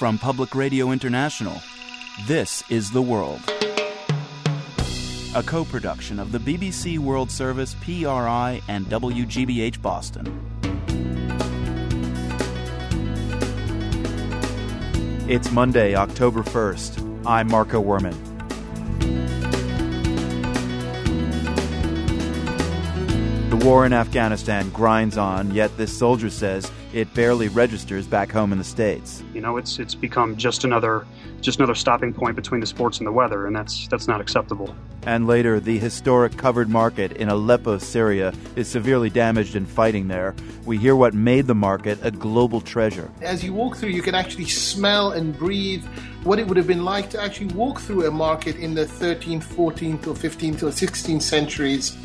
From Public Radio International, this is The World. A co production of the BBC World Service, PRI, and WGBH Boston. It's Monday, October 1st. I'm Marco Werman. The war in Afghanistan grinds on, yet this soldier says it barely registers back home in the states. You know, it's it's become just another just another stopping point between the sports and the weather, and that's that's not acceptable. And later, the historic covered market in Aleppo, Syria, is severely damaged in fighting there. We hear what made the market a global treasure. As you walk through, you can actually smell and breathe what it would have been like to actually walk through a market in the 13th, 14th, or 15th, or 16th centuries.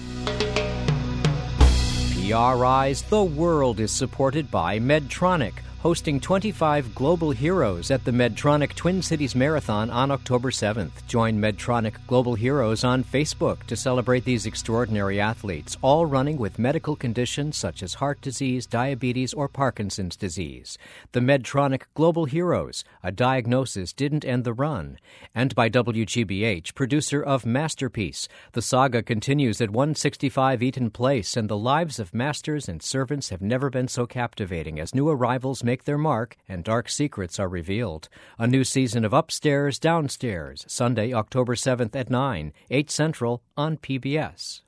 PRI's The World is supported by Medtronic hosting 25 global heroes at the Medtronic Twin Cities Marathon on October 7th. Join Medtronic Global Heroes on Facebook to celebrate these extraordinary athletes, all running with medical conditions such as heart disease, diabetes, or Parkinson's disease. The Medtronic Global Heroes, a diagnosis didn't end the run. And by WGBH, producer of Masterpiece. The saga continues at 165 Eaton Place, and the lives of masters and servants have never been so captivating as new arrivals make make their mark and dark secrets are revealed. A new season of Upstairs, Downstairs, Sunday, October 7th at 9, 8 Central on PBS.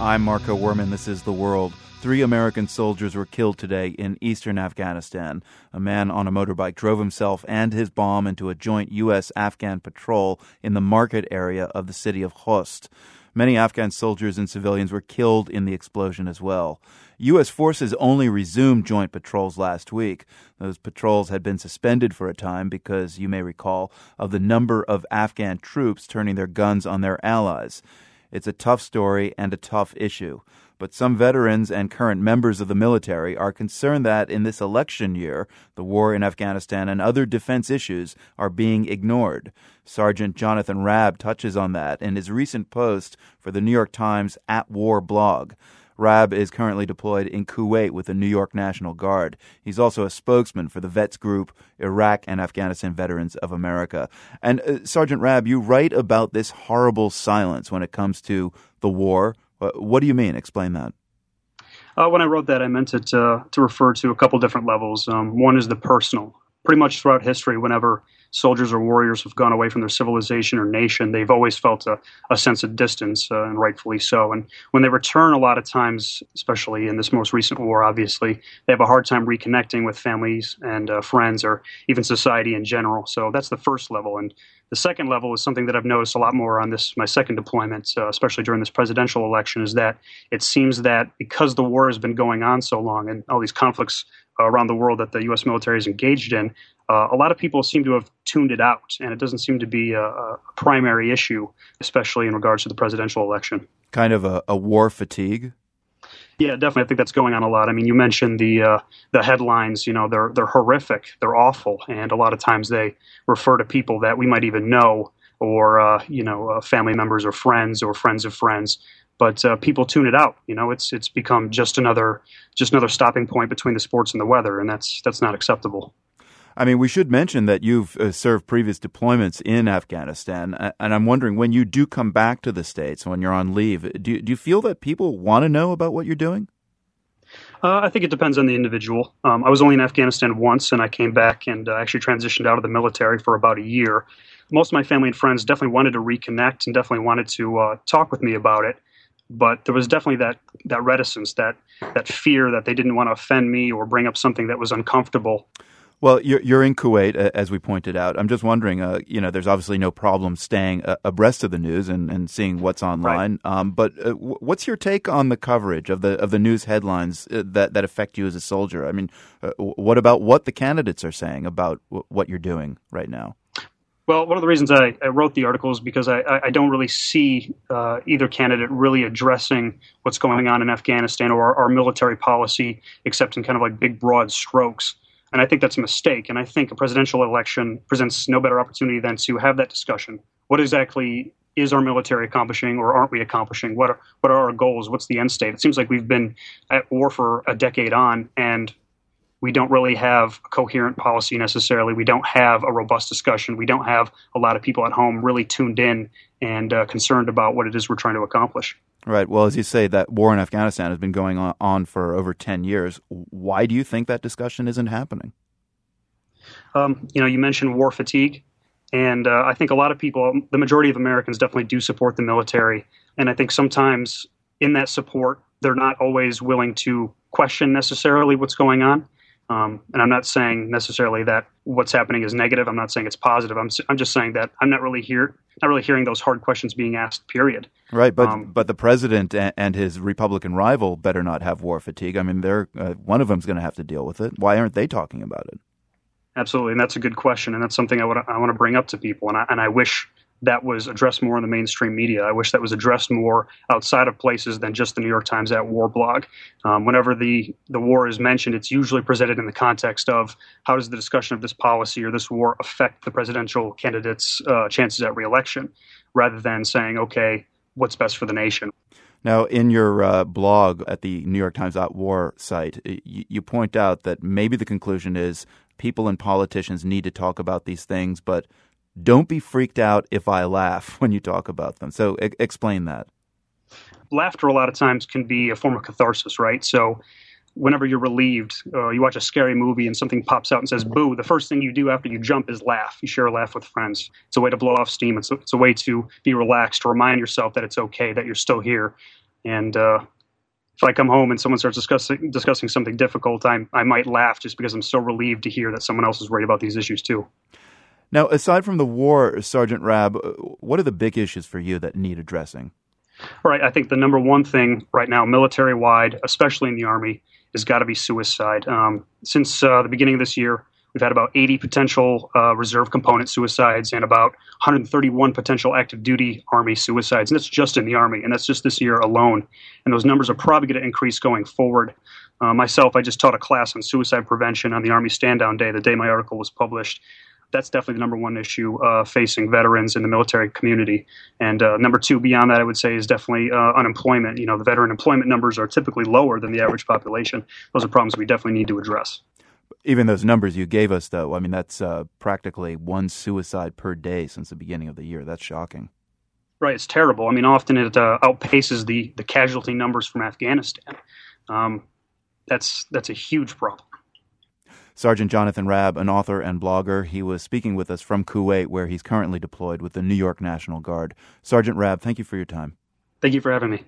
I'm Marco Werman. This is The World. Three American soldiers were killed today in eastern Afghanistan. A man on a motorbike drove himself and his bomb into a joint U.S. Afghan patrol in the market area of the city of Khost. Many Afghan soldiers and civilians were killed in the explosion as well. U.S. forces only resumed joint patrols last week. Those patrols had been suspended for a time because, you may recall, of the number of Afghan troops turning their guns on their allies. It's a tough story and a tough issue. But some veterans and current members of the military are concerned that in this election year, the war in Afghanistan and other defense issues are being ignored. Sergeant Jonathan Rabb touches on that in his recent post for the New York Times At War blog. Rabb is currently deployed in Kuwait with the New York National Guard. He's also a spokesman for the Vets Group, Iraq and Afghanistan Veterans of America. And uh, Sergeant Rabb, you write about this horrible silence when it comes to the war, what do you mean? Explain that. Uh, when I wrote that, I meant it to, to refer to a couple different levels. Um, one is the personal. Pretty much throughout history, whenever soldiers or warriors have gone away from their civilization or nation, they've always felt a, a sense of distance, uh, and rightfully so. And when they return, a lot of times, especially in this most recent war, obviously, they have a hard time reconnecting with families and uh, friends or even society in general. So that's the first level. And the second level is something that I've noticed a lot more on this my second deployment, uh, especially during this presidential election, is that it seems that because the war has been going on so long and all these conflicts around the world that the U.S. military is engaged in, uh, a lot of people seem to have tuned it out, and it doesn't seem to be a, a primary issue, especially in regards to the presidential election. Kind of a, a war fatigue. Yeah, definitely. I think that's going on a lot. I mean, you mentioned the uh, the headlines. You know, they're they're horrific. They're awful, and a lot of times they refer to people that we might even know, or uh, you know, uh, family members or friends or friends of friends. But uh, people tune it out. You know, it's it's become just another just another stopping point between the sports and the weather, and that's that's not acceptable. I mean, we should mention that you've uh, served previous deployments in Afghanistan, and I'm wondering when you do come back to the states when you're on leave, do do you feel that people want to know about what you're doing? Uh, I think it depends on the individual. Um, I was only in Afghanistan once, and I came back and uh, actually transitioned out of the military for about a year. Most of my family and friends definitely wanted to reconnect and definitely wanted to uh, talk with me about it but there was definitely that that reticence, that that fear that they didn't want to offend me or bring up something that was uncomfortable. Well, you're, you're in Kuwait, as we pointed out. I'm just wondering, uh, you know, there's obviously no problem staying uh, abreast of the news and, and seeing what's online. Right. Um, but uh, what's your take on the coverage of the of the news headlines uh, that that affect you as a soldier? I mean, uh, what about what the candidates are saying about w- what you're doing right now? Well, one of the reasons I, I wrote the article is because I, I don't really see uh, either candidate really addressing what's going on in Afghanistan or our, our military policy, except in kind of like big, broad strokes. And I think that's a mistake. And I think a presidential election presents no better opportunity than to have that discussion. What exactly is our military accomplishing or aren't we accomplishing? What are, what are our goals? What's the end state? It seems like we've been at war for a decade on, and we don't really have a coherent policy necessarily. We don't have a robust discussion. We don't have a lot of people at home really tuned in and uh, concerned about what it is we're trying to accomplish. Right. Well, as you say, that war in Afghanistan has been going on for over 10 years. Why do you think that discussion isn't happening? Um, you know, you mentioned war fatigue. And uh, I think a lot of people, the majority of Americans, definitely do support the military. And I think sometimes in that support, they're not always willing to question necessarily what's going on. Um, and I'm not saying necessarily that what's happening is negative. I'm not saying it's positive. I'm, I'm just saying that I'm not really here, not really hearing those hard questions being asked. Period. Right, but um, but the president and, his Republican rival better not have war fatigue. I mean, they're uh, one of them's going to have to deal with it. Why aren't they talking about it? Absolutely, and that's a good question, and that's something I, would, I want to bring up to people, and I, and I wish that was addressed more in the mainstream media. I wish that was addressed more outside of places than just the New York Times at War blog. Um, whenever the, the war is mentioned, it's usually presented in the context of how does the discussion of this policy or this war affect the presidential candidate's uh, chances at reelection, rather than saying, okay, what's best for the nation. Now, in your uh, blog at the New York Times War site, you, you point out that maybe the conclusion is people and politicians need to talk about these things, but don't be freaked out if I laugh when you talk about them. So explain that. Laughter, a lot of times, can be a form of catharsis, right? So whenever you're relieved, uh, you watch a scary movie and something pops out and says boo, the first thing you do after you jump is laugh. You share a laugh with friends. It's a way to blow off steam. It's a, it's a way to be relaxed, to remind yourself that it's okay, that you're still here. And uh, if I come home and someone starts discussing discussing something difficult, I I might laugh just because I'm so relieved to hear that someone else is worried about these issues too. Now, aside from the war, Sergeant Rabb, what are the big issues for you that need addressing? Right. I think the number one thing right now, military wide, especially in the Army, has got to be suicide. Um, since uh, the beginning of this year, We've had about 80 potential uh, reserve component suicides and about 131 potential active duty Army suicides. And that's just in the Army, and that's just this year alone. And those numbers are probably going to increase going forward. Uh, myself, I just taught a class on suicide prevention on the Army Stand Down Day, the day my article was published. That's definitely the number one issue uh, facing veterans in the military community. And uh, number two, beyond that, I would say is definitely uh, unemployment. You know, the veteran employment numbers are typically lower than the average population. Those are problems we definitely need to address. Even those numbers you gave us, though, I mean, that's uh, practically one suicide per day since the beginning of the year. That's shocking. Right, it's terrible. I mean, often it uh, outpaces the the casualty numbers from Afghanistan. Um, that's that's a huge problem. Sergeant Jonathan Rabb, an author and blogger, he was speaking with us from Kuwait, where he's currently deployed with the New York National Guard. Sergeant Rabb, thank you for your time. Thank you for having me.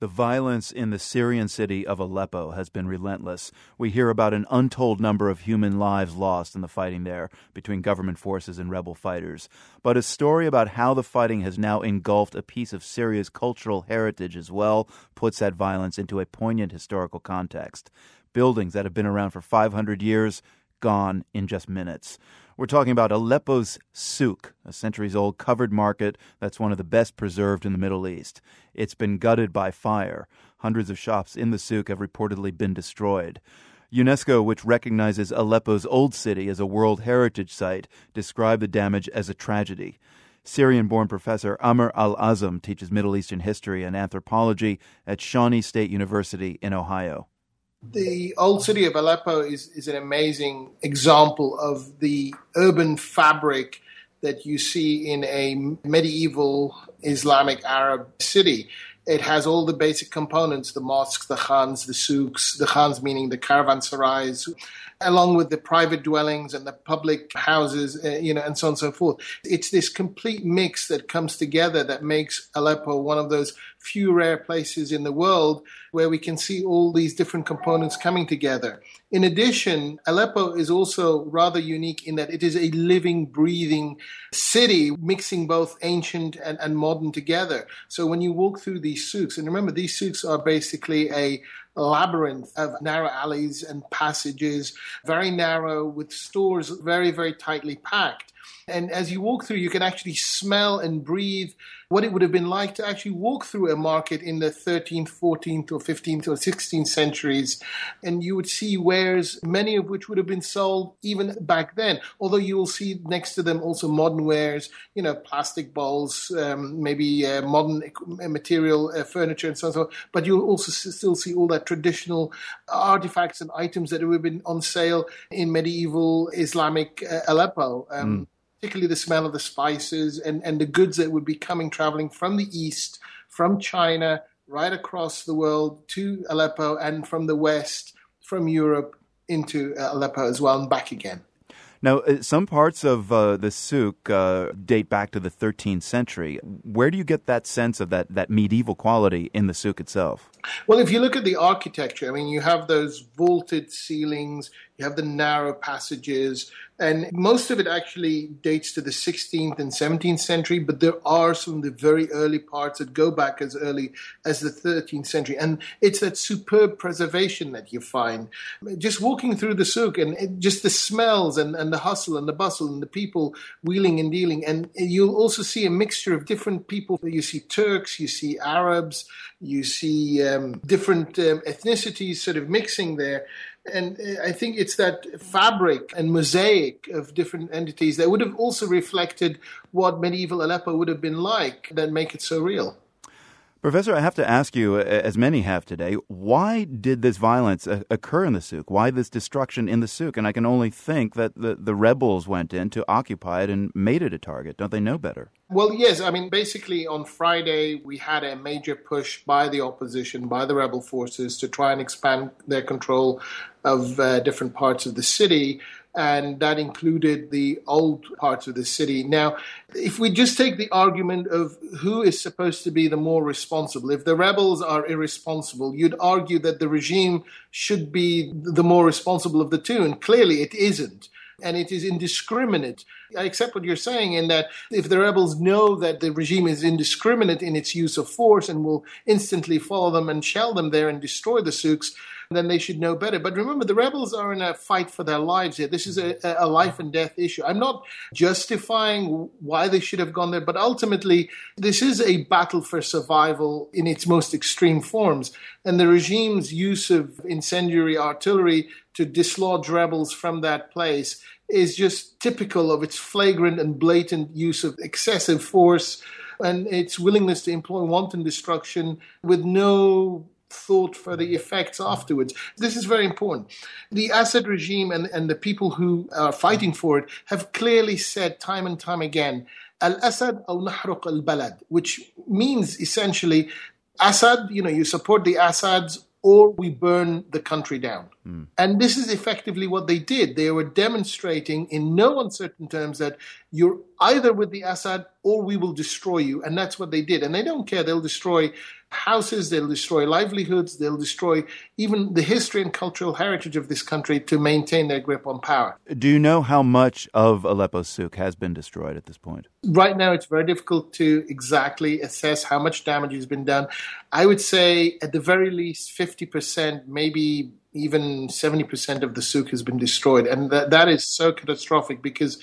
The violence in the Syrian city of Aleppo has been relentless. We hear about an untold number of human lives lost in the fighting there between government forces and rebel fighters. But a story about how the fighting has now engulfed a piece of Syria's cultural heritage as well puts that violence into a poignant historical context. Buildings that have been around for 500 years gone in just minutes. We're talking about Aleppo's souk, a centuries old covered market that's one of the best preserved in the Middle East. It's been gutted by fire. Hundreds of shops in the souk have reportedly been destroyed. UNESCO, which recognizes Aleppo's old city as a World Heritage Site, described the damage as a tragedy. Syrian born professor Amr Al Azm teaches Middle Eastern history and anthropology at Shawnee State University in Ohio the old city of Aleppo is, is an amazing example of the urban fabric that you see in a medieval Islamic Arab city. It has all the basic components the mosques, the khans, the souks, the khans meaning the caravanserais, along with the private dwellings and the public houses, uh, you know, and so on and so forth. It's this complete mix that comes together that makes Aleppo one of those few rare places in the world where we can see all these different components coming together. In addition, Aleppo is also rather unique in that it is a living, breathing city, mixing both ancient and, and modern together. So when you walk through these souks, and remember, these souks are basically a labyrinth of narrow alleys and passages, very narrow, with stores very, very tightly packed. And as you walk through, you can actually smell and breathe what it would have been like to actually walk through a market in the 13th, 14th, or 15th or 16th centuries. And you would see wares, many of which would have been sold even back then. Although you will see next to them also modern wares, you know, plastic bowls, um, maybe uh, modern material uh, furniture, and so on. So, but you'll also still see all that traditional artifacts and items that would have been on sale in medieval Islamic uh, Aleppo. Um, mm. Particularly the smell of the spices and, and the goods that would be coming traveling from the east, from China, right across the world to Aleppo, and from the west, from Europe into uh, Aleppo as well, and back again. Now, uh, some parts of uh, the souk uh, date back to the 13th century. Where do you get that sense of that, that medieval quality in the souk itself? Well, if you look at the architecture, I mean, you have those vaulted ceilings, you have the narrow passages, and most of it actually dates to the 16th and 17th century, but there are some of the very early parts that go back as early as the 13th century. And it's that superb preservation that you find. Just walking through the souk and it, just the smells and, and the hustle and the bustle and the people wheeling and dealing. And you'll also see a mixture of different people. You see Turks, you see Arabs, you see um, different um, ethnicities sort of mixing there. And uh, I think it's that fabric and mosaic of different entities that would have also reflected what medieval Aleppo would have been like that make it so real. Professor, I have to ask you, as many have today, why did this violence occur in the souk? Why this destruction in the souk? And I can only think that the, the rebels went in to occupy it and made it a target. Don't they know better? Well, yes. I mean, basically, on Friday, we had a major push by the opposition, by the rebel forces, to try and expand their control of uh, different parts of the city and that included the old parts of the city. Now, if we just take the argument of who is supposed to be the more responsible, if the rebels are irresponsible, you'd argue that the regime should be the more responsible of the two, and clearly it isn't. And it is indiscriminate. I accept what you're saying in that if the rebels know that the regime is indiscriminate in its use of force and will instantly follow them and shell them there and destroy the souks, then they should know better. But remember, the rebels are in a fight for their lives here. This is a, a life and death issue. I'm not justifying why they should have gone there, but ultimately, this is a battle for survival in its most extreme forms. And the regime's use of incendiary artillery to dislodge rebels from that place is just typical of its flagrant and blatant use of excessive force and its willingness to employ wanton destruction with no thought for the effects afterwards. This is very important. The Assad regime and, and the people who are fighting for it have clearly said time and time again, Al-Assad al nahruq al-balad, which means essentially Assad, you know, you support the Assads or we burn the country down. Mm. And this is effectively what they did. They were demonstrating in no uncertain terms that you're either with the Assad or we will destroy you. And that's what they did. And they don't care. They'll destroy houses, they'll destroy livelihoods, they'll destroy even the history and cultural heritage of this country to maintain their grip on power. Do you know how much of Aleppo Souk has been destroyed at this point? Right now, it's very difficult to exactly assess how much damage has been done. I would say, at the very least, 50%, maybe even 70% of the souk has been destroyed. And that, that is so catastrophic because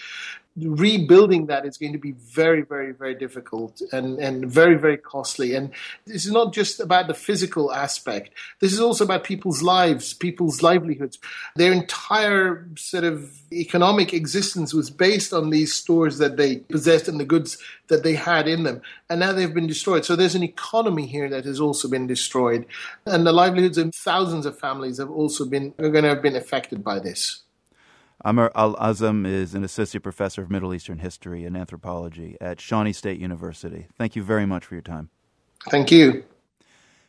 rebuilding that is going to be very, very, very difficult and, and very, very costly. And this is not just about the physical aspect. This is also about people's lives, people's livelihoods. Their entire sort of economic existence was based on these stores that they possessed and the goods that they had in them. And now they've been destroyed. So there's an economy here that has also been destroyed. And the livelihoods of thousands of families have also been, are going to have been affected by this. Amr Al Azm is an associate professor of Middle Eastern history and anthropology at Shawnee State University. Thank you very much for your time. Thank you.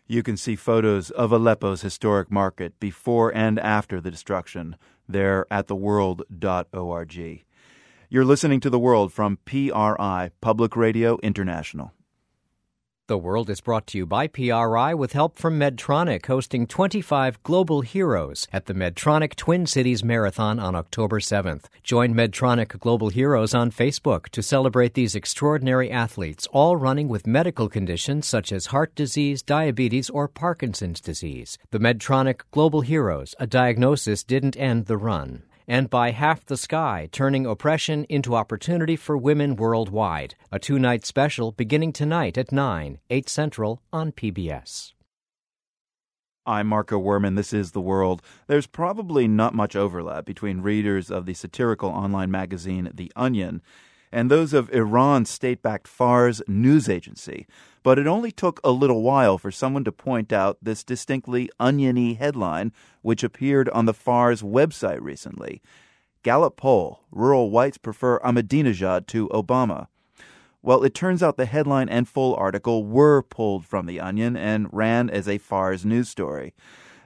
You can see photos of Aleppo's historic market before and after the destruction there at theworld.org. You're listening to The World from PRI, Public Radio International. The World is brought to you by PRI with help from Medtronic, hosting 25 global heroes at the Medtronic Twin Cities Marathon on October 7th. Join Medtronic Global Heroes on Facebook to celebrate these extraordinary athletes, all running with medical conditions such as heart disease, diabetes, or Parkinson's disease. The Medtronic Global Heroes, a diagnosis didn't end the run and by Half the Sky, turning oppression into opportunity for women worldwide. A two night special beginning tonight at 9, 8 Central on PBS. I'm Marco Werman. This is The World. There's probably not much overlap between readers of the satirical online magazine The Onion and those of Iran's state backed Fars news agency. But it only took a little while for someone to point out this distinctly oniony headline, which appeared on the Fars website recently. Gallup poll Rural whites prefer Ahmadinejad to Obama. Well, it turns out the headline and full article were pulled from The Onion and ran as a Fars news story.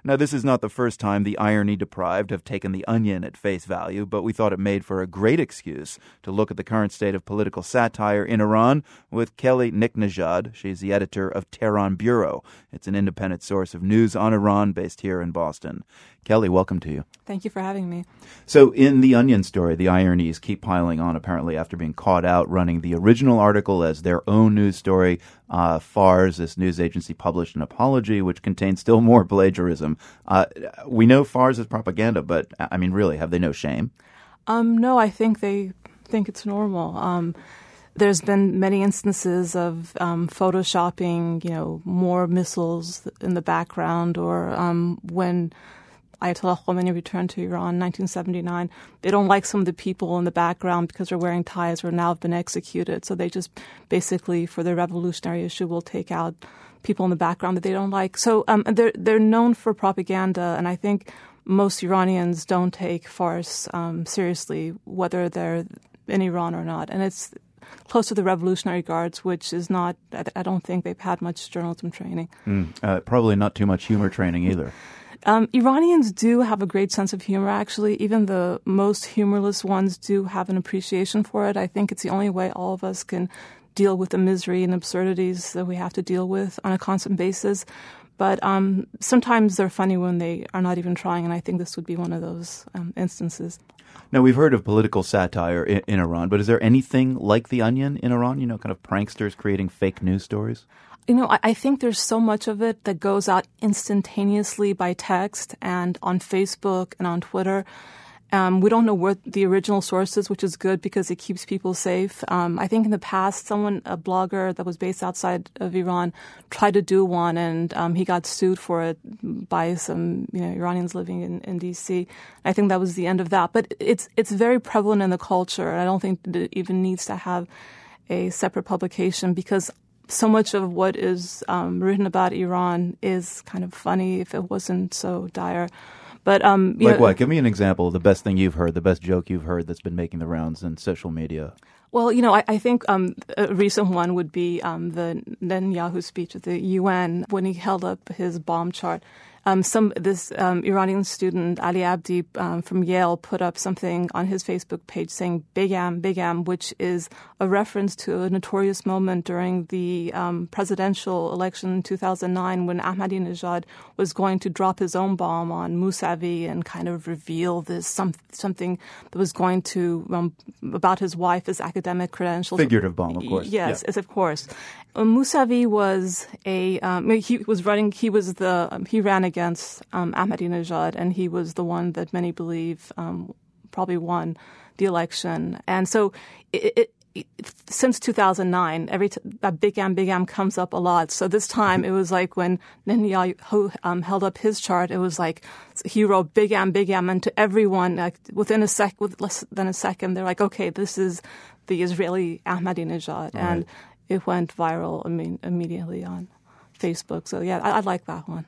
Now, this is not the first time the irony deprived have taken the onion at face value, but we thought it made for a great excuse to look at the current state of political satire in Iran with Kelly Niknejad. She's the editor of Tehran Bureau. It's an independent source of news on Iran based here in Boston. Kelly, welcome to you. Thank you for having me. So, in the Onion story, the ironies keep piling on, apparently, after being caught out running the original article as their own news story. Uh, FARS, this news agency, published an apology which contains still more plagiarism. Uh, we know FARS is propaganda, but I mean, really, have they no shame? Um, no, I think they think it's normal. Um, there's been many instances of um, photoshopping, you know, more missiles in the background, or um, when Ayatollah Khomeini returned to Iran in 1979. They don't like some of the people in the background because they're wearing ties or now have been executed. So they just basically, for their revolutionary issue, will take out people in the background that they don't like. So um, they're they're known for propaganda, and I think most Iranians don't take Fars um, seriously, whether they're in Iran or not. And it's close to the Revolutionary Guards, which is not, I don't think they've had much journalism training. Mm, uh, probably not too much humor training either. Um, Iranians do have a great sense of humor, actually. Even the most humorless ones do have an appreciation for it. I think it's the only way all of us can deal with the misery and absurdities that we have to deal with on a constant basis. But um, sometimes they're funny when they are not even trying, and I think this would be one of those um, instances. Now, we've heard of political satire in, in Iran, but is there anything like The Onion in Iran? You know, kind of pranksters creating fake news stories? You know, I, think there's so much of it that goes out instantaneously by text and on Facebook and on Twitter. Um, we don't know what the original source is, which is good because it keeps people safe. Um, I think in the past, someone, a blogger that was based outside of Iran, tried to do one, and um, he got sued for it by some you know Iranians living in, in D.C. I think that was the end of that. But it's it's very prevalent in the culture, I don't think it even needs to have a separate publication because so much of what is um, written about Iran is kind of funny if it wasn't so dire. But um, like know, what? Give me an example of the best thing you've heard, the best joke you've heard that's been making the rounds in social media. Well, you know, I, I think um, a recent one would be um, the Netanyahu speech at the UN when he held up his bomb chart um, some this um, Iranian student Ali Abdi um, from Yale put up something on his Facebook page saying "Begam, Begam," which is a reference to a notorious moment during the um, presidential election in 2009 when Ahmadinejad was going to drop his own bomb on Mousavi and kind of reveal this some, something that was going to um, about his wife, his academic credentials. Figurative bomb, of course. Yes, yeah. yes of course. Uh, Mousavi was a um, he was running. He was the he ran against um, Ahmadinejad, and he was the one that many believe um, probably won the election. And so, it, it, since 2009, every t- that Big Am Big Am comes up a lot. So this time, it was like when Netanyahu um, held up his chart, it was like he wrote Big Am Big Am, and to everyone, like within a sec, with less than a second, they're like, okay, this is the Israeli Ahmadinejad, right. and it went viral. I mean, immediately on Facebook. So yeah, I, I like that one.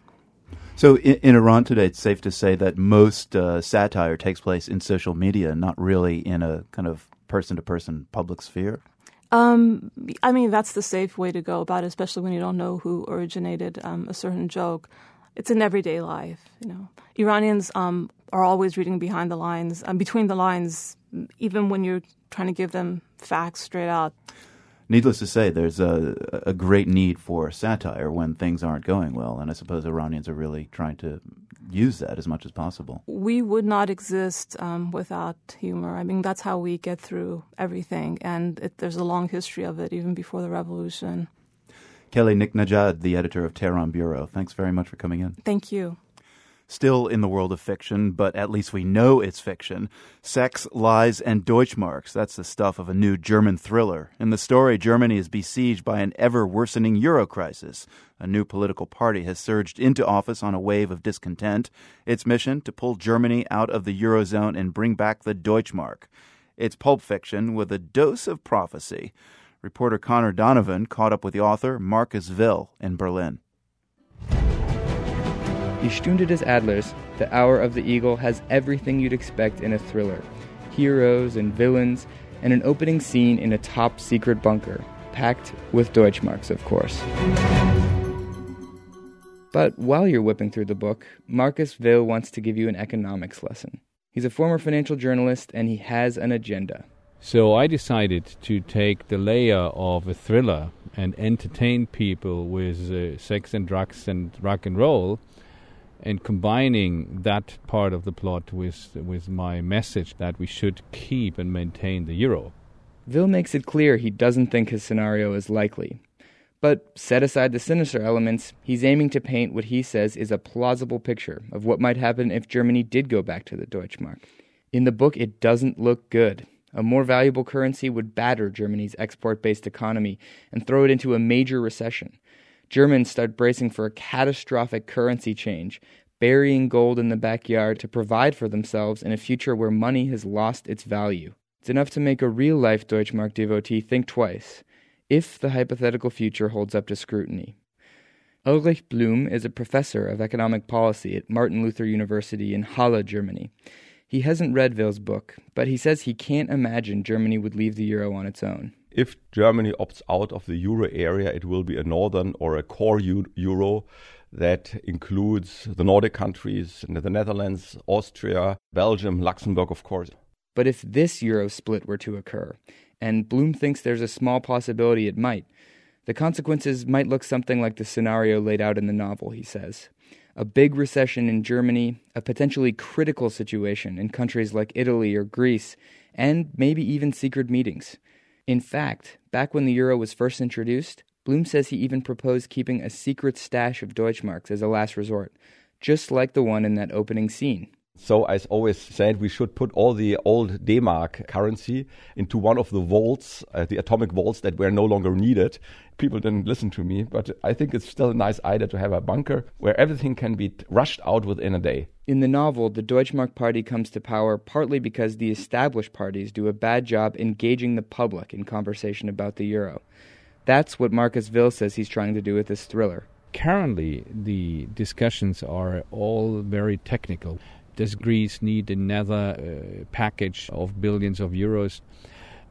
So in, in, Iran today, it's safe to say that most uh, satire takes place in social media, not really in a kind of person-to-person public sphere. Um, I mean, that's the safe way to go about it, especially when you don't know who originated um, a certain joke. It's in everyday life, you know. Iranians um, are always reading behind the lines, um, between the lines, even when you're trying to give them facts straight out needless to say, there's a, a great need for satire when things aren't going well, and I suppose Iranians are really trying to use that as much as possible. We would not exist um, without humor. I mean, that's how we get through everything, and it, there's a long history of it, even before the revolution. Kelly Niknejad, the editor of Tehran Bureau, thanks very much for coming in. Thank you. Still in the world of fiction, but at least we know it's fiction. Sex, Lies, and Deutschmarks. That's the stuff of a new German thriller. In the story, Germany is besieged by an ever worsening Euro crisis. A new political party has surged into office on a wave of discontent. Its mission to pull Germany out of the Eurozone and bring back the Deutschmark. It's pulp fiction with a dose of prophecy. Reporter Connor Donovan caught up with the author Marcus Will in Berlin. Die Stunde des Adlers, The Hour of the Eagle, has everything you'd expect in a thriller heroes and villains, and an opening scene in a top secret bunker, packed with Deutschmarks, of course. But while you're whipping through the book, Marcus Will wants to give you an economics lesson. He's a former financial journalist and he has an agenda. So I decided to take the layer of a thriller and entertain people with uh, sex and drugs and rock and roll and combining that part of the plot with with my message that we should keep and maintain the euro. Will makes it clear he doesn't think his scenario is likely. But set aside the sinister elements, he's aiming to paint what he says is a plausible picture of what might happen if Germany did go back to the Deutschmark. In the book, it doesn't look good. A more valuable currency would batter Germany's export based economy and throw it into a major recession. Germans start bracing for a catastrophic currency change, burying gold in the backyard to provide for themselves in a future where money has lost its value. It's enough to make a real life Deutschmark devotee think twice if the hypothetical future holds up to scrutiny. Ulrich Blum is a professor of economic policy at Martin Luther University in Halle, Germany. He hasn't read Will's book, but he says he can't imagine Germany would leave the euro on its own. If Germany opts out of the euro area, it will be a northern or a core euro that includes the Nordic countries, the Netherlands, Austria, Belgium, Luxembourg, of course. But if this euro split were to occur, and Blum thinks there's a small possibility it might. The consequences might look something like the scenario laid out in the novel, he says. A big recession in Germany, a potentially critical situation in countries like Italy or Greece, and maybe even secret meetings. In fact, back when the euro was first introduced, Blum says he even proposed keeping a secret stash of Deutschmarks as a last resort, just like the one in that opening scene. So I always said we should put all the old D-Mark currency into one of the vaults, uh, the atomic vaults that were no longer needed. People didn't listen to me, but I think it's still a nice idea to have a bunker where everything can be rushed out within a day. In the novel, the Deutschmark Party comes to power partly because the established parties do a bad job engaging the public in conversation about the euro. That's what Marcus Will says he's trying to do with this thriller. Currently, the discussions are all very technical. Does Greece need another uh, package of billions of euros?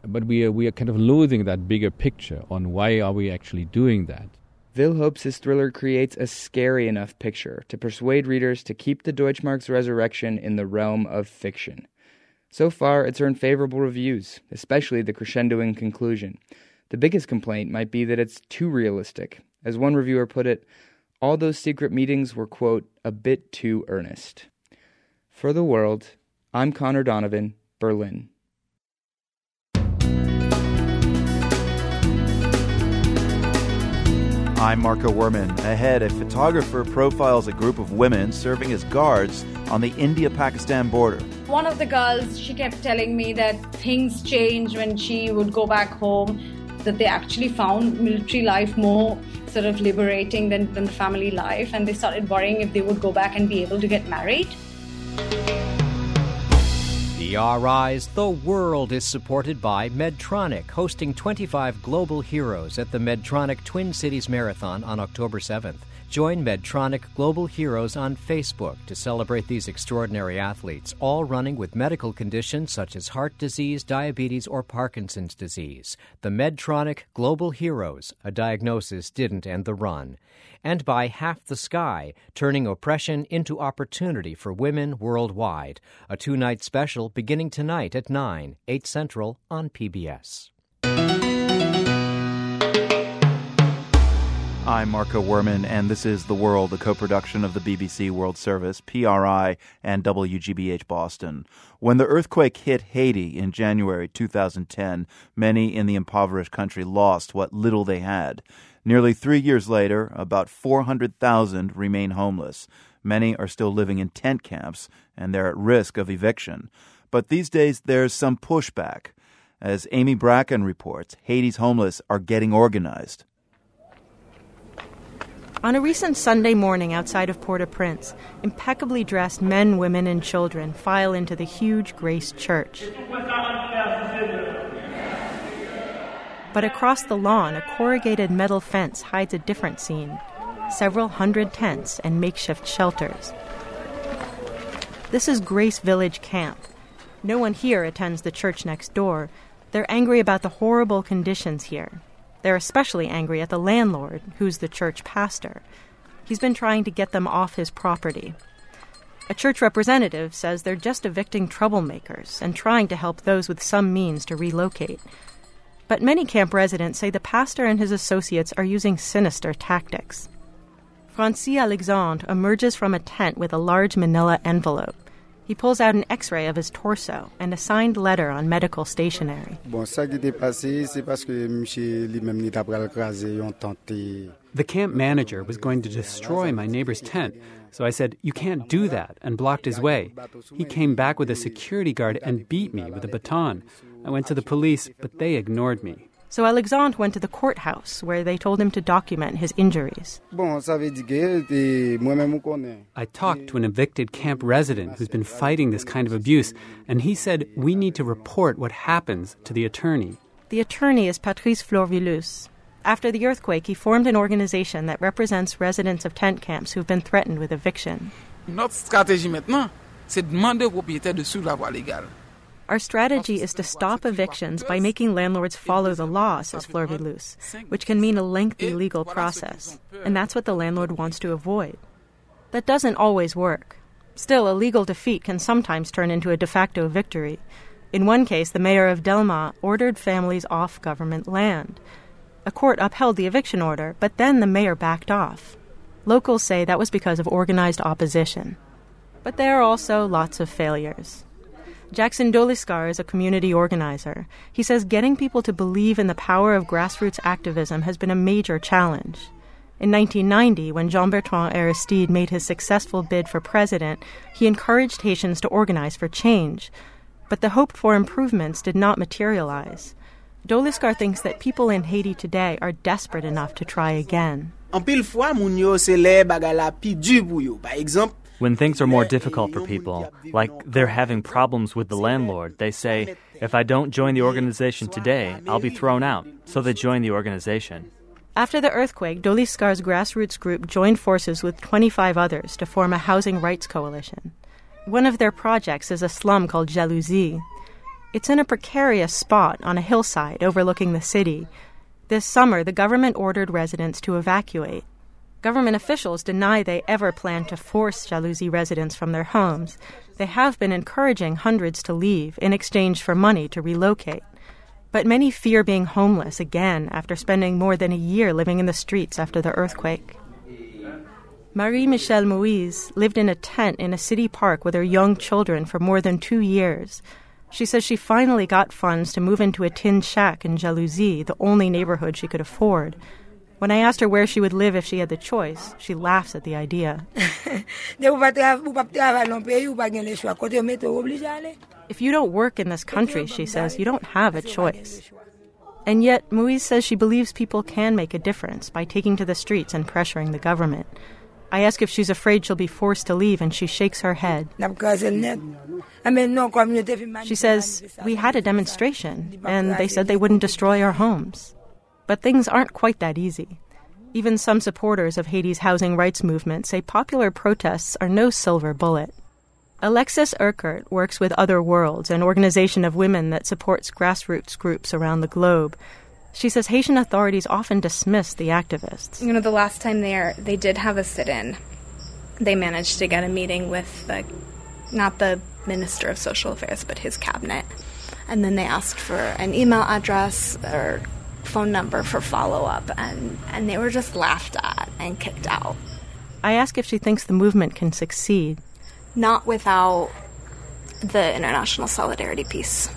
But we are, we are kind of losing that bigger picture on why are we actually doing that. Will hopes his thriller creates a scary enough picture to persuade readers to keep the Deutschmark's resurrection in the realm of fiction. So far, it's earned favorable reviews, especially the crescendoing conclusion. The biggest complaint might be that it's too realistic. As one reviewer put it, all those secret meetings were, quote, a bit too earnest. For the World, I'm Connor Donovan, Berlin. I'm Marco Werman. Ahead, a photographer profiles a group of women serving as guards on the India Pakistan border. One of the girls, she kept telling me that things changed when she would go back home, that they actually found military life more sort of liberating than, than family life, and they started worrying if they would go back and be able to get married. PRI's The World is supported by Medtronic, hosting 25 global heroes at the Medtronic Twin Cities Marathon on October 7th. Join Medtronic Global Heroes on Facebook to celebrate these extraordinary athletes, all running with medical conditions such as heart disease, diabetes, or Parkinson's disease. The Medtronic Global Heroes, a diagnosis didn't end the run. And by Half the Sky, turning oppression into opportunity for women worldwide. A two night special beginning tonight at 9, 8 Central on PBS. I'm Marco Werman, and this is The World, a co production of the BBC World Service, PRI, and WGBH Boston. When the earthquake hit Haiti in January 2010, many in the impoverished country lost what little they had. Nearly three years later, about 400,000 remain homeless. Many are still living in tent camps, and they're at risk of eviction. But these days, there's some pushback. As Amy Bracken reports, Haiti's homeless are getting organized. On a recent Sunday morning outside of Port au Prince, impeccably dressed men, women, and children file into the huge Grace Church. But across the lawn, a corrugated metal fence hides a different scene several hundred tents and makeshift shelters. This is Grace Village Camp. No one here attends the church next door. They're angry about the horrible conditions here. They're especially angry at the landlord, who's the church pastor. He's been trying to get them off his property. A church representative says they're just evicting troublemakers and trying to help those with some means to relocate. But many camp residents say the pastor and his associates are using sinister tactics. Francis Alexandre emerges from a tent with a large manila envelope. He pulls out an x ray of his torso and a signed letter on medical stationery. The camp manager was going to destroy my neighbor's tent, so I said, You can't do that, and blocked his way. He came back with a security guard and beat me with a baton. I went to the police, but they ignored me. So Alexandre went to the courthouse where they told him to document his injuries. I talked to an evicted camp resident who's been fighting this kind of abuse, and he said we need to report what happens to the attorney. The attorney is Patrice Florvilus. After the earthquake, he formed an organization that represents residents of tent camps who've been threatened with eviction. Notre stratégie maintenant, c'est demander aux propriétaires de suivre la voie légale. Our strategy is to stop evictions by making landlords follow the law, says Florvilus, which can mean a lengthy legal process. And that's what the landlord wants to avoid. That doesn't always work. Still, a legal defeat can sometimes turn into a de facto victory. In one case, the mayor of Delmas ordered families off government land. A court upheld the eviction order, but then the mayor backed off. Locals say that was because of organized opposition. But there are also lots of failures. Jackson Doliskar is a community organizer. He says getting people to believe in the power of grassroots activism has been a major challenge. In 1990, when Jean Bertrand Aristide made his successful bid for president, he encouraged Haitians to organize for change. But the hoped for improvements did not materialize. Doliskar thinks that people in Haiti today are desperate enough to try again. Moun yo se le pi du yo. Par when things are more difficult for people, like they're having problems with the landlord, they say, if I don't join the organization today, I'll be thrown out. So they join the organization. After the earthquake, Doliskar's grassroots group joined forces with 25 others to form a housing rights coalition. One of their projects is a slum called Jalousie. It's in a precarious spot on a hillside overlooking the city. This summer, the government ordered residents to evacuate. Government officials deny they ever plan to force Jalousie residents from their homes. They have been encouraging hundreds to leave in exchange for money to relocate. But many fear being homeless again after spending more than a year living in the streets after the earthquake. Marie Michelle Moise lived in a tent in a city park with her young children for more than two years. She says she finally got funds to move into a tin shack in Jalousie, the only neighborhood she could afford. When I asked her where she would live if she had the choice, she laughs at the idea. if you don't work in this country, she says, you don't have a choice. And yet, Moise says she believes people can make a difference by taking to the streets and pressuring the government. I ask if she's afraid she'll be forced to leave, and she shakes her head. She says, We had a demonstration, and they said they wouldn't destroy our homes. But things aren't quite that easy. Even some supporters of Haiti's housing rights movement say popular protests are no silver bullet. Alexis Urquhart works with Other Worlds, an organization of women that supports grassroots groups around the globe. She says Haitian authorities often dismiss the activists. You know, the last time there, they did have a sit-in. They managed to get a meeting with the, not the Minister of Social Affairs, but his cabinet. And then they asked for an email address or phone number for follow up, and, and they were just laughed at and kicked out. I ask if she thinks the movement can succeed. Not without the international solidarity piece.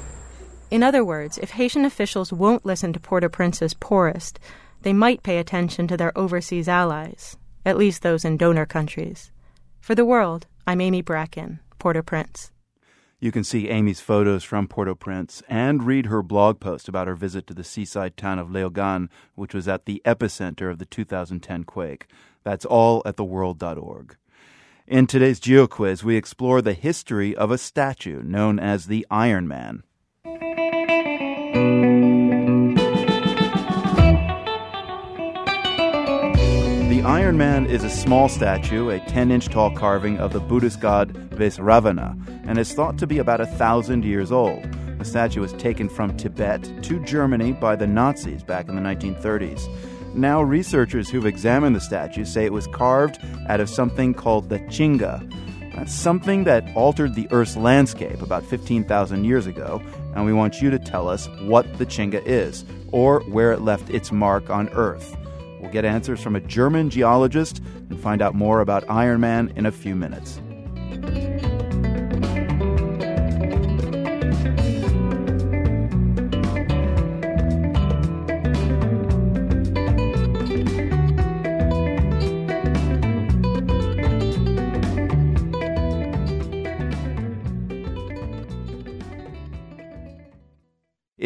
In other words, if Haitian officials won't listen to Port au Prince's poorest, they might pay attention to their overseas allies, at least those in donor countries. For the world, I'm Amy Bracken, Port au Prince. You can see Amy's photos from Port au Prince and read her blog post about her visit to the seaside town of Léogâne, which was at the epicenter of the 2010 quake. That's all at theworld.org. In today's GeoQuiz, we explore the history of a statue known as the Iron Man. Iron Man is a small statue, a 10 inch tall carving of the Buddhist god Vaisravana, and is thought to be about a thousand years old. The statue was taken from Tibet to Germany by the Nazis back in the 1930s. Now, researchers who've examined the statue say it was carved out of something called the Chinga. That's something that altered the Earth's landscape about 15,000 years ago, and we want you to tell us what the Chinga is, or where it left its mark on Earth. We'll get answers from a German geologist and find out more about Iron Man in a few minutes.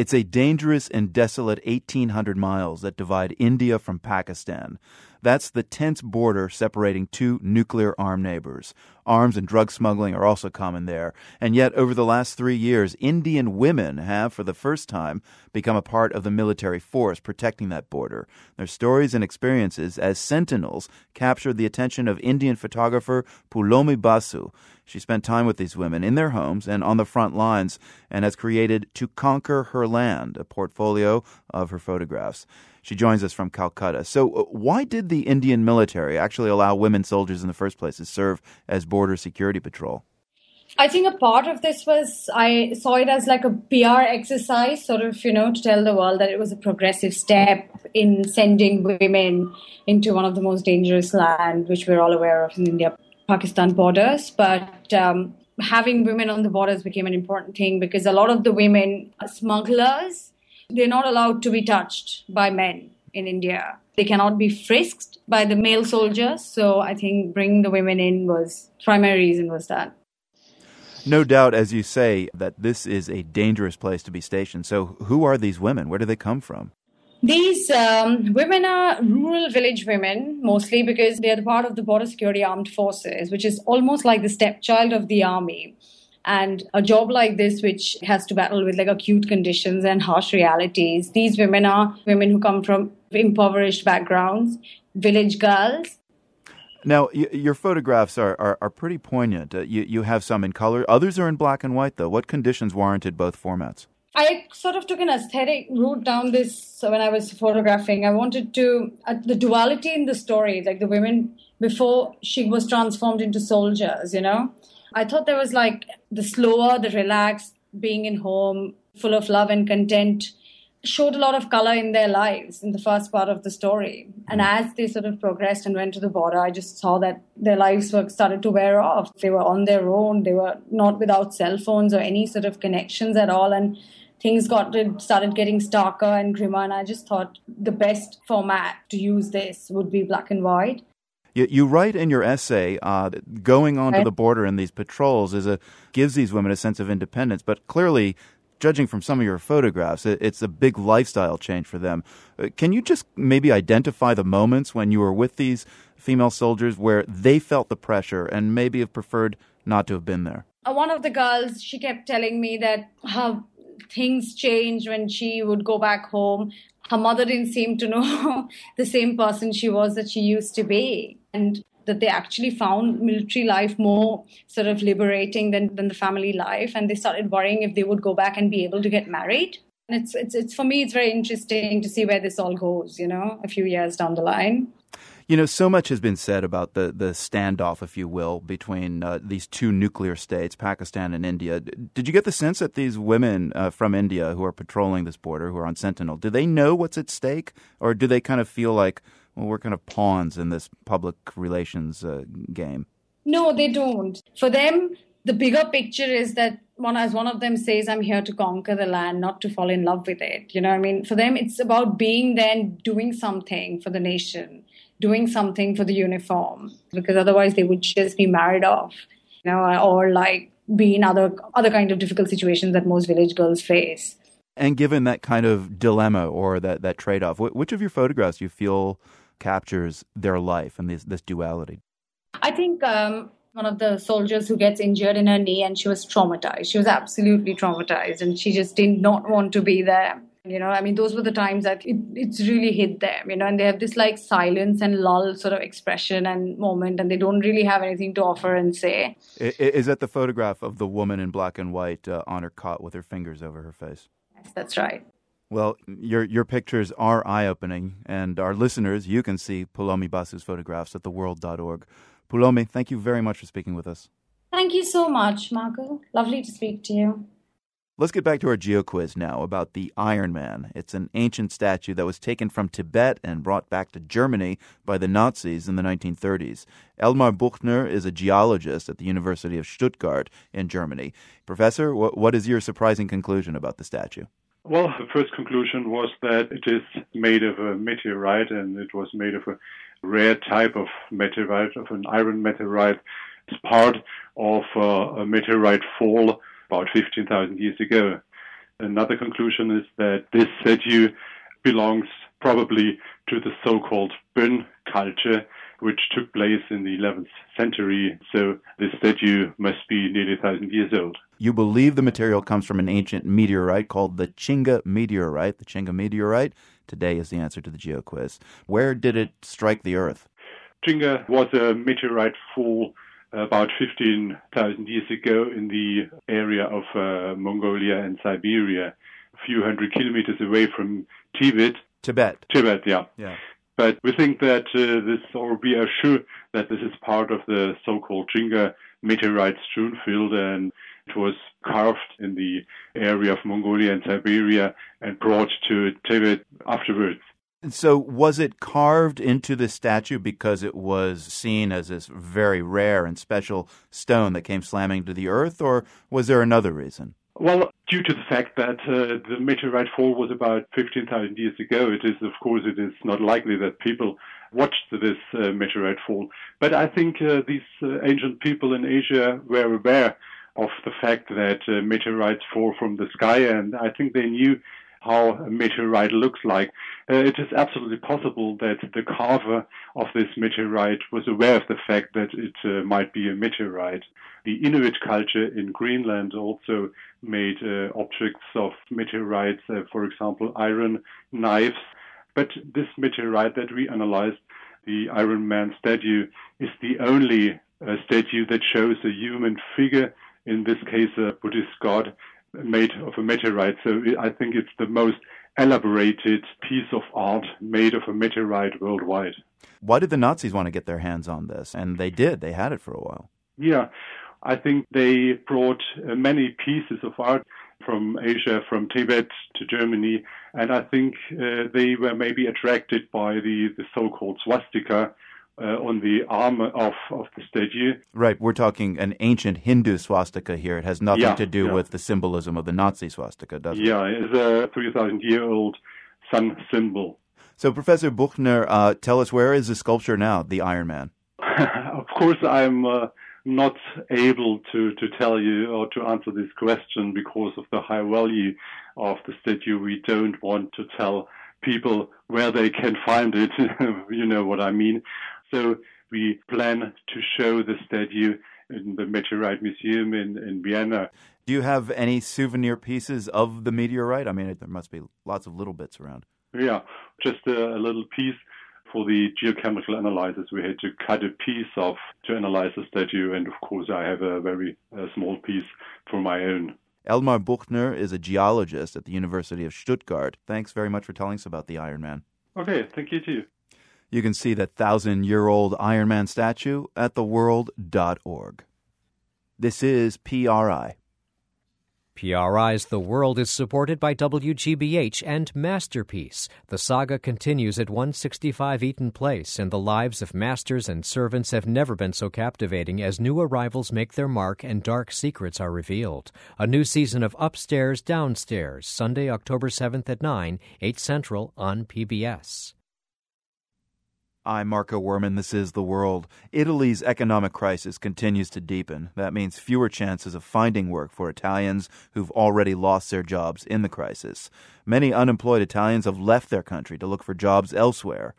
It's a dangerous and desolate 1,800 miles that divide India from Pakistan. That's the tense border separating two nuclear armed neighbors. Arms and drug smuggling are also common there. And yet, over the last three years, Indian women have, for the first time, become a part of the military force protecting that border. Their stories and experiences as sentinels captured the attention of Indian photographer Poulomi Basu. She spent time with these women in their homes and on the front lines and has created To Conquer Her Land, a portfolio of her photographs. She joins us from Calcutta. So, uh, why did the Indian military actually allow women soldiers in the first place to serve as border security patrol? I think a part of this was I saw it as like a PR exercise, sort of, you know, to tell the world that it was a progressive step in sending women into one of the most dangerous land, which we're all aware of in India, Pakistan borders. But um, having women on the borders became an important thing because a lot of the women are smugglers they're not allowed to be touched by men in India. They cannot be frisked by the male soldiers. So I think bringing the women in was primary reason was that. No doubt, as you say, that this is a dangerous place to be stationed. So, who are these women? Where do they come from? These um, women are rural village women, mostly because they are part of the Border Security Armed Forces, which is almost like the stepchild of the army. And a job like this, which has to battle with like acute conditions and harsh realities, these women are women who come from impoverished backgrounds, village girls. Now, y- your photographs are, are, are pretty poignant. Uh, you, you have some in color, others are in black and white, though. What conditions warranted both formats? I sort of took an aesthetic route down this when I was photographing. I wanted to, uh, the duality in the story, like the women before she was transformed into soldiers, you know? I thought there was like the slower, the relaxed, being in home, full of love and content, showed a lot of color in their lives in the first part of the story. And mm. as they sort of progressed and went to the border, I just saw that their lives were started to wear off. They were on their own. They were not without cell phones or any sort of connections at all. And things got started getting starker and grimmer. And I just thought the best format to use this would be black and white. You, you write in your essay uh, that going onto the border in these patrols is a gives these women a sense of independence, but clearly, judging from some of your photographs, it, it's a big lifestyle change for them. Uh, can you just maybe identify the moments when you were with these female soldiers where they felt the pressure and maybe have preferred not to have been there? Uh, one of the girls, she kept telling me that how things changed when she would go back home her mother didn't seem to know the same person she was that she used to be. And that they actually found military life more sort of liberating than, than the family life. And they started worrying if they would go back and be able to get married. And it's, it's, it's for me, it's very interesting to see where this all goes, you know, a few years down the line. You know, so much has been said about the, the standoff, if you will, between uh, these two nuclear states, Pakistan and India. Did you get the sense that these women uh, from India who are patrolling this border, who are on Sentinel, do they know what's at stake? Or do they kind of feel like, we're kind of pawns in this public relations uh, game? No, they don't. For them, the bigger picture is that one as one of them says i'm here to conquer the land not to fall in love with it you know i mean for them it's about being there and doing something for the nation doing something for the uniform because otherwise they would just be married off, you know, or like be in other other kind of difficult situations that most village girls face. And given that kind of dilemma or that, that trade off, which of your photographs do you feel captures their life and this, this duality? I think um, one of the soldiers who gets injured in her knee and she was traumatized. She was absolutely traumatized and she just did not want to be there You know, I mean, those were the times that it, it's really hit them, you know, and they have this like silence and lull sort of expression and moment, and they don't really have anything to offer and say. Is that the photograph of the woman in black and white uh, on her cot with her fingers over her face? Yes, that's right. Well, your your pictures are eye opening, and our listeners, you can see Poulomi Basu's photographs at theworld.org. Poulomi, thank you very much for speaking with us. Thank you so much, Marco. Lovely to speak to you. Let's get back to our geo quiz now about the Iron Man. It's an ancient statue that was taken from Tibet and brought back to Germany by the Nazis in the 1930s. Elmar Buchner is a geologist at the University of Stuttgart in Germany. Professor, what, what is your surprising conclusion about the statue? Well, the first conclusion was that it is made of a meteorite and it was made of a rare type of meteorite, of an iron meteorite. It's part of uh, a meteorite fall about 15,000 years ago. Another conclusion is that this statue belongs probably to the so-called Bön culture, which took place in the 11th century. So this statue must be nearly thousand years old. You believe the material comes from an ancient meteorite called the Chinga meteorite. The Chinga meteorite today is the answer to the geo quiz. Where did it strike the Earth? Chinga was a meteorite fall about 15,000 years ago in the area of uh, Mongolia and Siberia, a few hundred kilometers away from Tibet. Tibet. Tibet, yeah. Yeah. But we think that uh, this, or we are sure that this is part of the so-called Chinga meteorite strewn field, and it was carved in the area of Mongolia and Siberia and brought to Tibet afterwards. And so, was it carved into the statue because it was seen as this very rare and special stone that came slamming to the earth, or was there another reason? Well, due to the fact that uh, the meteorite fall was about 15,000 years ago, it is, of course, it is not likely that people watched this uh, meteorite fall. But I think uh, these uh, ancient people in Asia were aware of the fact that uh, meteorites fall from the sky, and I think they knew how a meteorite looks like. Uh, it is absolutely possible that the carver of this meteorite was aware of the fact that it uh, might be a meteorite. The Inuit culture in Greenland also made uh, objects of meteorites, uh, for example, iron knives. But this meteorite that we analyzed, the Iron Man statue, is the only uh, statue that shows a human figure, in this case, a Buddhist god, made of a meteorite. So I think it's the most elaborated piece of art made of a meteorite worldwide. Why did the Nazis want to get their hands on this? And they did. They had it for a while. Yeah. I think they brought uh, many pieces of art from Asia, from Tibet to Germany, and I think uh, they were maybe attracted by the, the so-called swastika, uh, on the arm of, of the statue. Right, we're talking an ancient Hindu swastika here. It has nothing yeah, to do yeah. with the symbolism of the Nazi swastika, does it? Yeah, it's a 3,000 year old sun symbol. So, Professor Buchner, uh, tell us where is the sculpture now, the Iron Man? of course, I'm uh, not able to, to tell you or to answer this question because of the high value of the statue. We don't want to tell people where they can find it. you know what I mean. So we plan to show the statue in the Meteorite Museum in, in Vienna. Do you have any souvenir pieces of the meteorite? I mean, there must be lots of little bits around. Yeah, just a, a little piece for the geochemical analysis. We had to cut a piece off to analyze the statue, and of course, I have a very uh, small piece for my own. Elmar Buchner is a geologist at the University of Stuttgart. Thanks very much for telling us about the Iron Man. Okay, thank you too. You can see that thousand year old Iron Man statue at theworld.org. This is PRI. PRI's The World is supported by WGBH and Masterpiece. The saga continues at 165 Eaton Place, and the lives of masters and servants have never been so captivating as new arrivals make their mark and dark secrets are revealed. A new season of Upstairs, Downstairs, Sunday, October 7th at 9, 8 Central on PBS. I'm Marco Werman. This is The World. Italy's economic crisis continues to deepen. That means fewer chances of finding work for Italians who've already lost their jobs in the crisis. Many unemployed Italians have left their country to look for jobs elsewhere.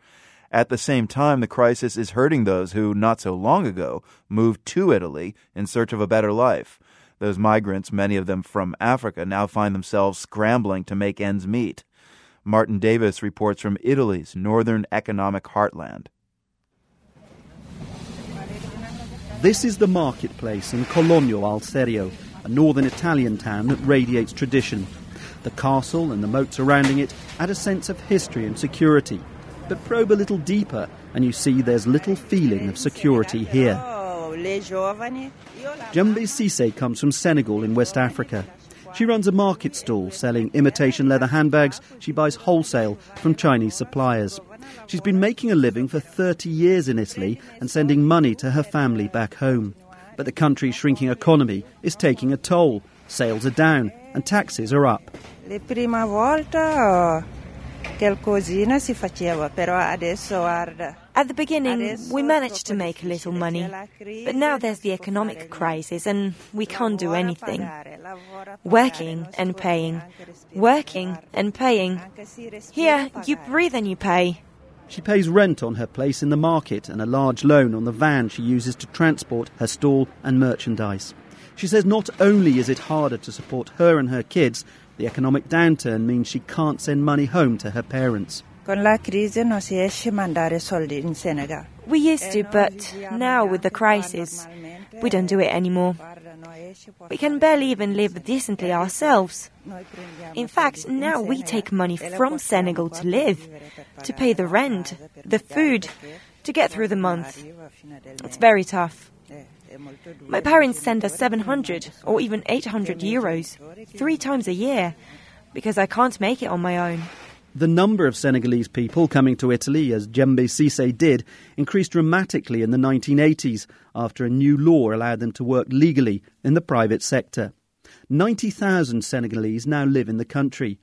At the same time, the crisis is hurting those who, not so long ago, moved to Italy in search of a better life. Those migrants, many of them from Africa, now find themselves scrambling to make ends meet. Martin Davis reports from Italy's northern economic heartland. This is the marketplace in Cologno al Serio, a northern Italian town that radiates tradition. The castle and the moat surrounding it add a sense of history and security. But probe a little deeper, and you see there's little feeling of security here. Jembe Cisse comes from Senegal in West Africa. She runs a market stall selling imitation leather handbags she buys wholesale from Chinese suppliers. She's been making a living for 30 years in Italy and sending money to her family back home. But the country's shrinking economy is taking a toll. Sales are down and taxes are up. Prima volta qualcosina si faceva, però adesso guarda. At the beginning, we managed to make a little money, but now there's the economic crisis and we can't do anything. Working and paying, working and paying. Here, you breathe and you pay. She pays rent on her place in the market and a large loan on the van she uses to transport her stall and merchandise. She says not only is it harder to support her and her kids, the economic downturn means she can't send money home to her parents. Con la crisi non si riesce mandare soldi in Senegal. We used to, but now with the crisis, we don't do it anymore. We can barely even live decently ourselves. In fact, now we take money from Senegal to live, to pay the rent, the food, to get through the month. It's very tough. My parents send us 700 or even 800 euros three times a year because I can't make it on my own. The number of Senegalese people coming to Italy, as Jembe Cisse did, increased dramatically in the 1980s after a new law allowed them to work legally in the private sector. 90,000 Senegalese now live in the country.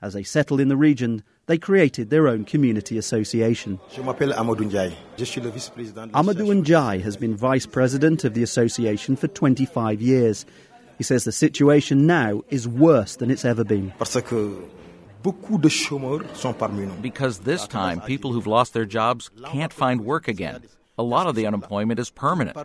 As they settled in the region, they created their own community association. Amadou Ndiaye has been vice president of the association for 25 years. He says the situation now is worse than it's ever been. Because this time, people who've lost their jobs can't find work again. A lot of the unemployment is permanent.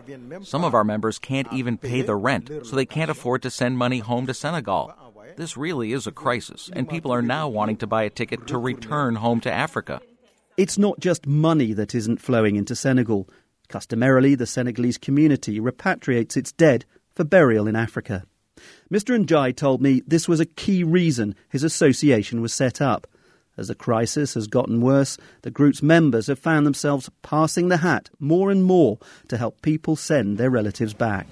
Some of our members can't even pay the rent, so they can't afford to send money home to Senegal. This really is a crisis, and people are now wanting to buy a ticket to return home to Africa. It's not just money that isn't flowing into Senegal. Customarily, the Senegalese community repatriates its dead for burial in Africa. Mr. Ndiaye told me this was a key reason his association was set up. As the crisis has gotten worse, the group's members have found themselves passing the hat more and more to help people send their relatives back.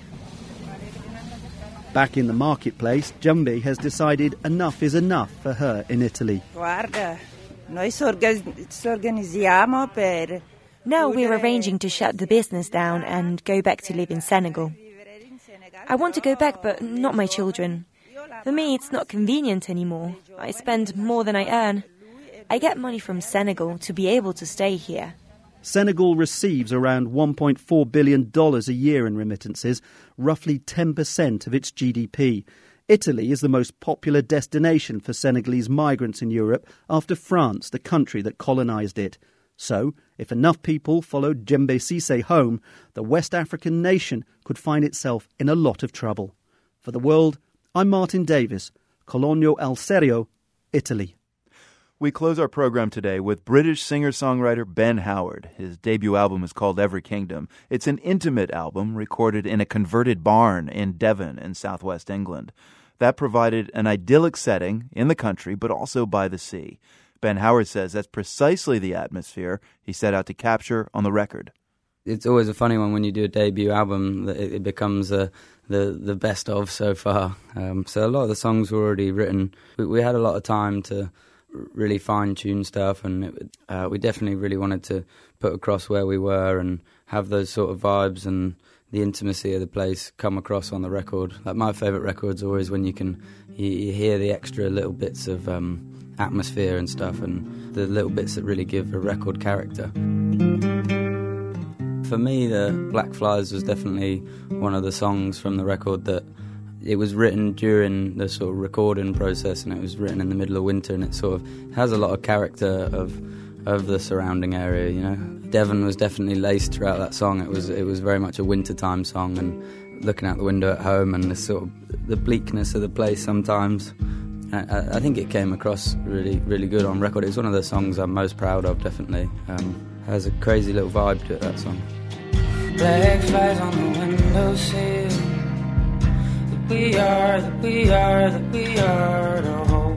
Back in the marketplace, Jumbi has decided enough is enough for her in Italy. Guarda, noi organizziamo per Now we're arranging to shut the business down and go back to live in Senegal. I want to go back, but not my children. For me, it's not convenient anymore. I spend more than I earn. I get money from Senegal to be able to stay here. Senegal receives around $1.4 billion a year in remittances, roughly 10% of its GDP. Italy is the most popular destination for Senegalese migrants in Europe after France, the country that colonized it. So, if enough people followed Jembe Cisse home, the West African nation could find itself in a lot of trouble. For the world, I'm Martin Davis, Cologno al Serio, Italy. We close our program today with British singer songwriter Ben Howard. His debut album is called Every Kingdom. It's an intimate album recorded in a converted barn in Devon in southwest England. That provided an idyllic setting in the country, but also by the sea. Ben Howard says that's precisely the atmosphere he set out to capture on the record. It's always a funny one when you do a debut album that it becomes uh, the the best of so far. Um, so a lot of the songs were already written. We, we had a lot of time to really fine tune stuff, and it, uh, we definitely really wanted to put across where we were and have those sort of vibes and the intimacy of the place come across on the record. Like my favourite records always when you can you, you hear the extra little bits of um, atmosphere and stuff, and the little bits that really give a record character. For me, the Black Flies was definitely one of the songs from the record that it was written during the sort of recording process and it was written in the middle of winter and it sort of has a lot of character of of the surrounding area you know. Devon was definitely laced throughout that song. It was it was very much a wintertime song and looking out the window at home and the sort of the bleakness of the place sometimes I, think it came across really, really good on record. It's one of the songs I'm most proud of, definitely. Um, has a crazy little vibe to it, that song. Black flies on the windowsill. That we are, that we are, that we are to hold.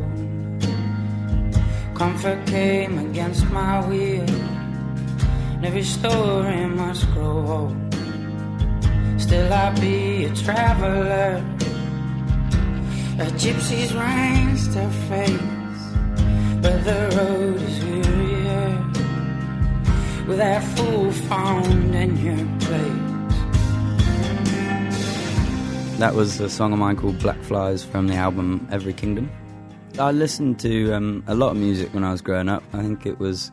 Comfort came against my will. And every story must grow old. Still, I be a traveler. A gypsy's ranks their face, but the road is wearier with that fool found in your place. That was a song of mine called Black Flies from the album Every Kingdom. I listened to um, a lot of music when I was growing up. I think it was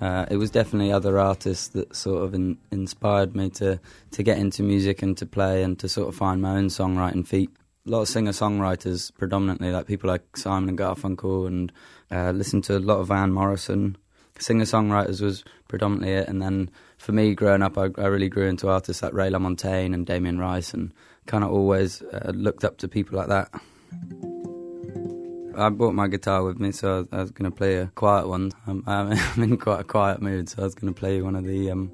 uh, it was definitely other artists that sort of in, inspired me to, to get into music and to play and to sort of find my own songwriting feet a lot of singer songwriters, predominantly like people like Simon and Garfunkel, and uh, listened to a lot of Van Morrison. Singer songwriters was predominantly it, and then for me, growing up, I, I really grew into artists like Ray LaMontagne and Damien Rice, and kind of always uh, looked up to people like that. I brought my guitar with me, so I was, going to play a quiet one. I'm, I'm, in quite a quiet mood, so I was going to play one of the um,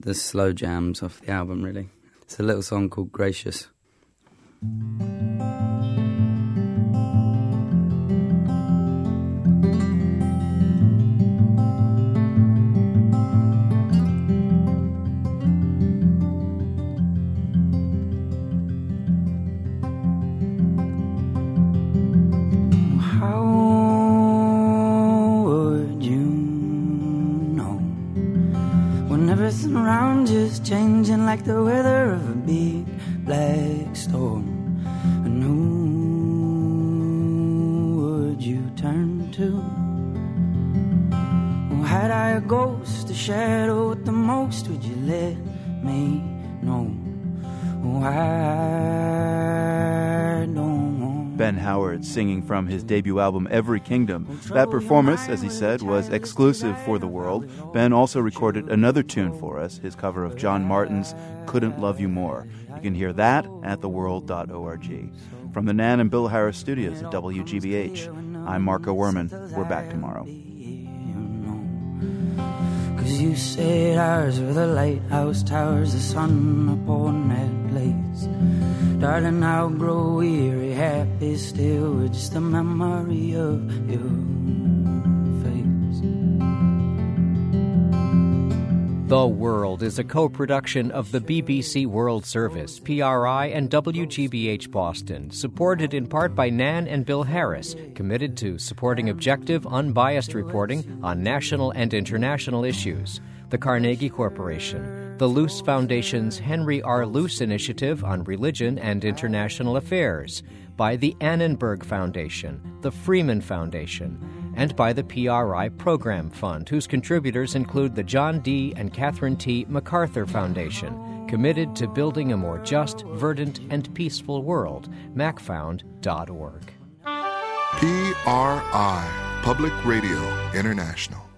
the slow jams off the album. Really, it's a little song called "Gracious." Everything around you's changing like the weather of a big black storm. Had I a ghost, a shadow at the most, would you let me know? Ben Howard singing from his debut album Every Kingdom. That performance, as he said, was exclusive for the world. Ben also recorded another tune for us, his cover of John Martyn's Couldn't Love You More. You can hear that at theworld.org. From the Nan and Bill Harris studios at WGBH, I'm Marco Werman. We're back tomorrow. Cause you said ours were the lighthouse towers, the sun upon that place. Darling, I'll grow weary, happy still with just the memory of you. The World is a co production of the BBC World Service, PRI, and WGBH Boston, supported in part by Nan and Bill Harris, committed to supporting objective, unbiased reporting on national and international issues. The Carnegie Corporation, the Luce Foundation's Henry R. Luce Initiative on Religion and International Affairs, by the Annenberg Foundation, the Freeman Foundation, and by the PRI Program Fund, whose contributors include the John D. and Catherine T. MacArthur Foundation, committed to building a more just, verdant, and peaceful world. MacFound.org. PRI, Public Radio International.